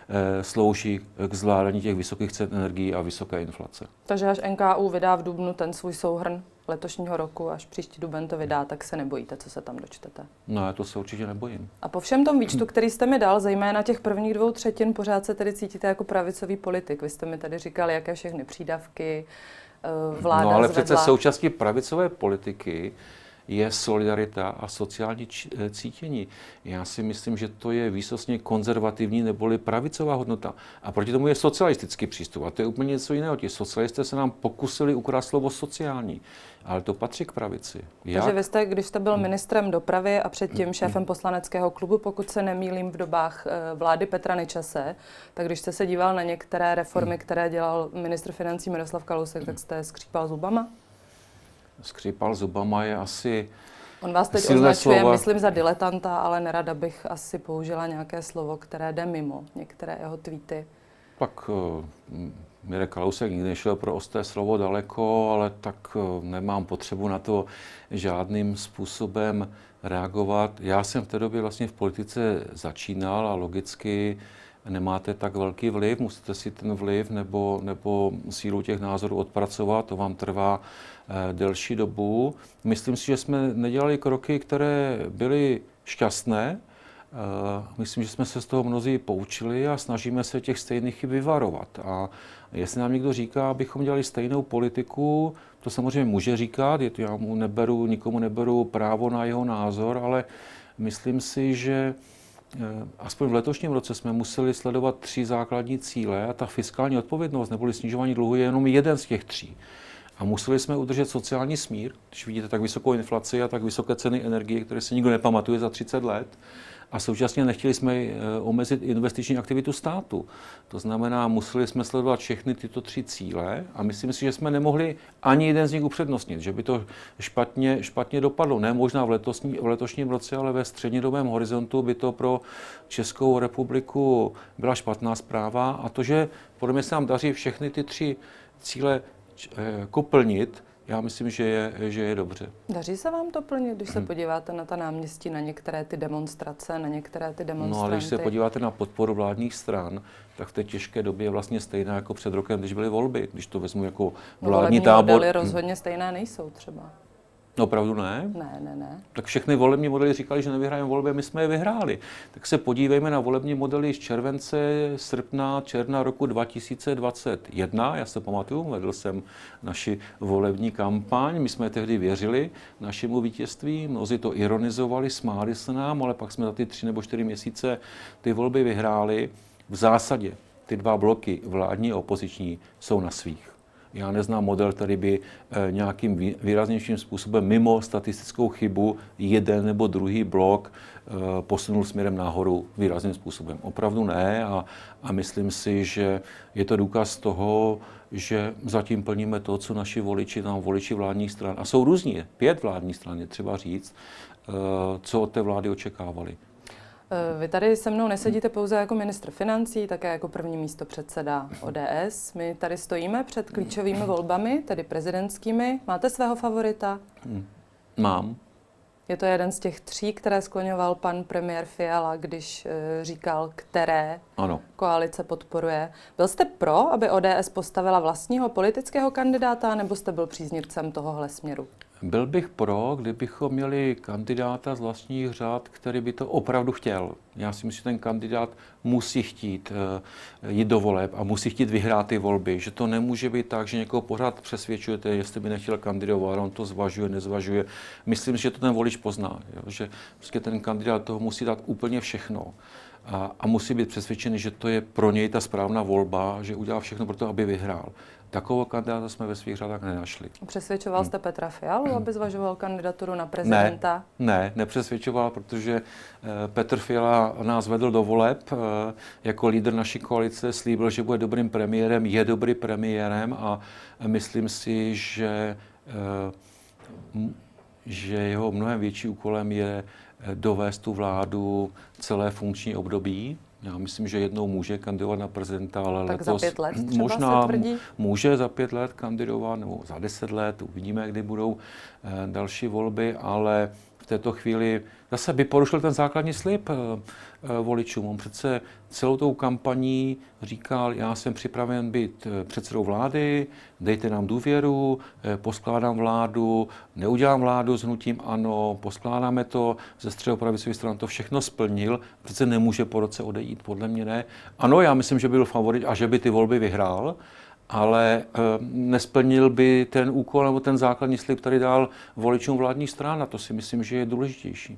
eh, slouží k zvládání těch vysokých cen energií a vysoké inflace. Takže až NKU vydá v Dubnu ten svůj souhrn letošního roku, až příští duben to vydá, tak se nebojíte, co se tam dočtete? No, já to se určitě nebojím. A po všem tom výčtu, který jste mi dal, zejména těch prvních dvou třetin, pořád se tedy cítíte jako pravicový politik. Vy jste mi tady říkal, jaké všechny přídavky, Eh, vláda No ale zvedla. přece součástí pravicové politiky je solidarita a sociální eh, cítění. Já si myslím, že to je výsostně konzervativní neboli pravicová hodnota. A proti tomu je socialistický přístup. A to je úplně něco jiného. Ti socialisté se nám pokusili ukrást slovo sociální. Ale to patří k pravici. Jak? Takže vy jste, když jste byl ministrem dopravy a předtím šéfem poslaneckého klubu, pokud se nemýlím v dobách eh, vlády Petra Nečase, tak když jste se díval na některé reformy, které dělal ministr financí Miroslav Kalousek, tak jste skřípal zubama? Skřípal zubama je asi On vás teď označuje, slova. myslím, za diletanta, ale nerada bych asi použila nějaké slovo, které jde mimo některé jeho tweety. Tak uh, Mirek Kalousek nikdy nešel pro osté slovo daleko, ale tak uh, nemám potřebu na to žádným způsobem reagovat. Já jsem v té době vlastně v politice začínal a logicky nemáte tak velký vliv, musíte si ten vliv nebo, nebo sílu těch názorů odpracovat, to vám trvá eh, delší dobu. Myslím si, že jsme nedělali kroky, které byly šťastné. Eh, myslím, že jsme se z toho mnozí poučili a snažíme se těch stejných chyb vyvarovat. A jestli nám někdo říká, abychom dělali stejnou politiku, to samozřejmě může říkat, je to, já mu neberu, nikomu neberu právo na jeho názor, ale myslím si, že aspoň v letošním roce jsme museli sledovat tři základní cíle a ta fiskální odpovědnost neboli snižování dluhu je jenom jeden z těch tří. A museli jsme udržet sociální smír, když vidíte tak vysokou inflaci a tak vysoké ceny energie, které se nikdo nepamatuje za 30 let a současně nechtěli jsme eh, omezit investiční aktivitu státu. To znamená, museli jsme sledovat všechny tyto tři cíle a myslím si, že jsme nemohli ani jeden z nich upřednostnit, že by to špatně, špatně dopadlo. Ne možná v, letosní, v letošním roce, ale ve střednědobém horizontu by to pro Českou republiku byla špatná zpráva a to, že podle mě se nám daří všechny ty tři cíle eh, koplnit, já myslím, že je, že je dobře. Daří se vám to plnit, když se mhm. podíváte na ta náměstí, na některé ty demonstrace, na některé ty demonstranty? No ale když se podíváte na podporu vládních stran, tak v té těžké době je vlastně stejná jako před rokem, když byly volby. Když to vezmu jako no, vládní no, tábor. rozhodně stejné nejsou třeba. No opravdu ne? Ne, ne, ne. Tak všechny volební modely říkali, že nevyhrajeme volby, my jsme je vyhráli. Tak se podívejme na volební modely z července, srpna, června roku 2021. Já se pamatuju, vedl jsem naši volební kampaň, my jsme tehdy věřili našemu vítězství, mnozí to ironizovali, smáli se nám, ale pak jsme za ty tři nebo čtyři měsíce ty volby vyhráli. V zásadě ty dva bloky, vládní a opoziční, jsou na svých. Já neznám model, který by eh, nějakým výraznějším způsobem mimo statistickou chybu jeden nebo druhý blok eh, posunul směrem nahoru výrazným způsobem. Opravdu ne a, a myslím si, že je to důkaz toho, že zatím plníme to, co naši voliči, nám voliči vládních stran, a jsou různí, pět vládních stran je třeba říct, eh, co od té vlády očekávali. Vy tady se mnou nesedíte pouze jako ministr financí, také jako první místo předseda ODS. My tady stojíme před klíčovými volbami, tedy prezidentskými. Máte svého favorita? Mám. Je to jeden z těch tří, které skloňoval pan premiér Fiala, když e, říkal, které ano. koalice podporuje. Byl jste pro, aby ODS postavila vlastního politického kandidáta, nebo jste byl příznivcem tohohle směru? Byl bych pro, kdybychom měli kandidáta z vlastních řád, který by to opravdu chtěl. Já si myslím, že ten kandidát musí chtít uh, jít do voleb a musí chtít vyhrát ty volby. Že to nemůže být tak, že někoho pořád přesvědčujete, jestli by nechtěl kandidovat, on to zvažuje, nezvažuje. Myslím, že to ten volič pozná, jo? že prostě ten kandidát toho musí dát úplně všechno. A, a musí být přesvědčený, že to je pro něj ta správná volba, že udělá všechno pro to, aby vyhrál. Takového kandidáta jsme ve svých řadách nenašli. Přesvědčoval jste Petra Fialu, aby zvažoval kandidaturu na prezidenta? Ne, ne, nepřesvědčoval, protože eh, Petr Fiala nás vedl do voleb eh, jako lídr naší koalice, slíbil, že bude dobrým premiérem, je dobrý premiérem a myslím si, že, eh, že jeho mnohem větší úkolem je dovést tu vládu celé funkční období já myslím, že jednou může kandidovat na prezidenta, ale tak letos za pět let třeba možná se tvrdí? může za pět let kandidovat, nebo za deset let, uvidíme, kdy budou eh, další volby, ale v této chvíli zase by porušil ten základní slib. Eh, voličům. On přece celou tou kampaní říkal, já jsem připraven být eh, předsedou vlády, dejte nám důvěru, eh, poskládám vládu, neudělám vládu s hnutím ano, poskládáme to ze středopravicové strany, to všechno splnil, přece nemůže po roce odejít, podle mě ne. Ano, já myslím, že byl favorit a že by ty volby vyhrál, ale nesplnil by ten úkol nebo ten základní slib, který dal voličům vládních stran a to si myslím, že je důležitější.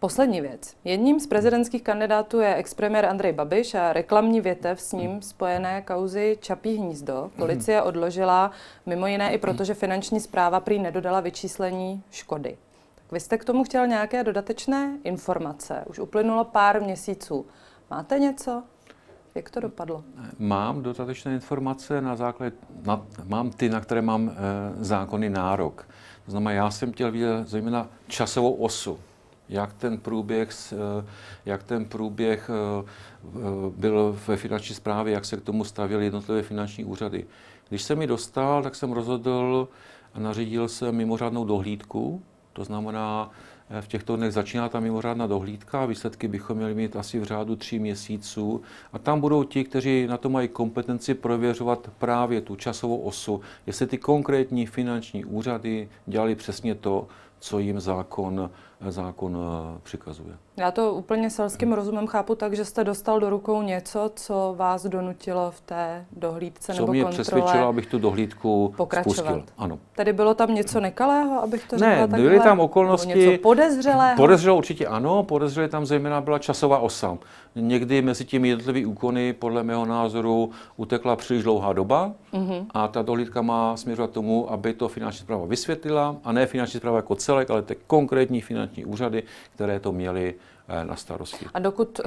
Poslední věc. Jedním z prezidentských kandidátů je expremiér Andrej Babiš a reklamní větev s ním spojené kauzy Čapí hnízdo. Policie odložila mimo jiné i proto, že finanční zpráva prý nedodala vyčíslení škody. Tak vy jste k tomu chtěl nějaké dodatečné informace. Už uplynulo pár měsíců. Máte něco? Jak to dopadlo? Mám dodatečné informace na základě, na, mám ty, na které mám e, zákonný nárok. To znamená, já jsem chtěl vidět zejména časovou osu jak ten průběh, eh, jak ten průběh eh, byl ve finanční správě, jak se k tomu stavěly jednotlivé finanční úřady. Když jsem mi dostal, tak jsem rozhodl a nařídil jsem mimořádnou dohlídku, to znamená, eh, v těchto dnech začíná ta mimořádná dohlídka, výsledky bychom měli mít asi v řádu tří měsíců. A tam budou ti, kteří na to mají kompetenci prověřovat právě tu časovou osu, jestli ty konkrétní finanční úřady dělali přesně to, co jim zákon, zákon eh, přikazuje. Já to úplně selským rozumem chápu tak, že jste dostal do rukou něco, co vás donutilo v té dohlídce co nebo mě kontrole přesvědčilo, abych tu dohlídku pokračovat. spustil. Ano. Tedy bylo tam něco nekalého, abych to Ne, řekla takhle? byly tam Nebo okolnosti- něco podezřelého? Podezřelo určitě ano, podezřelé tam zejména byla časová osa. Někdy mezi těmi jednotlivými úkony, podle mého názoru, utekla příliš dlouhá doba Mhm. a ta dohlídka má směřovat tomu, aby to finanční zpráva vysvětlila, a ne finanční zpráva jako celek, ale ty konkrétní finanční úřady, které to měly na starosti. A dokud uh,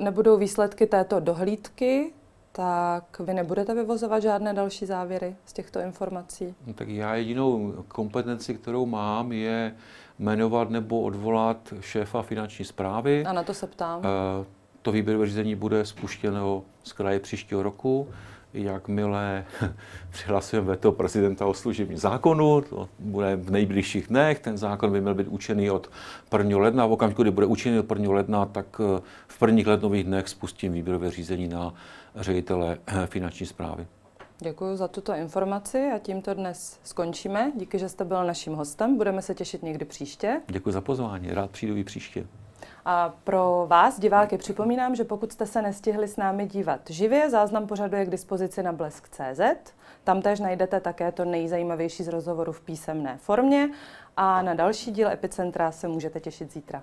nebudou výsledky této dohlídky, tak vy nebudete vyvozovat žádné další závěry z těchto informací? No, tak já jedinou kompetenci, kterou mám, je jmenovat nebo odvolat šéfa finanční zprávy. A na to se ptám. Eh, To výběrové řízení bude spuštěno z kraje příštího roku. Jakmile přihlasujeme veto prezidenta o služebním zákonu, to bude v nejbližších dnech, ten zákon by měl být účinný od 1. ledna. V okamžiku, kdy bude účinný od 1. ledna, tak eh, v prvních lednových dnech spustím výběrové řízení na ředitele finanční zprávy. Děkuji za tuto informaci a tímto dnes skončíme. Díky, že jste byl naším hostem. Budeme se těšit někdy příště. Děkuji za pozvání, rád přijdu i příště. A pro vás, diváky, připomínám, že pokud jste se nestihli s námi dívat živě, záznam pořadu je k dispozici na blesk.cz. Tam též najdete také to nejzajímavější z rozhovoru v písemné formě a na další díl Epicentra se můžete těšit zítra.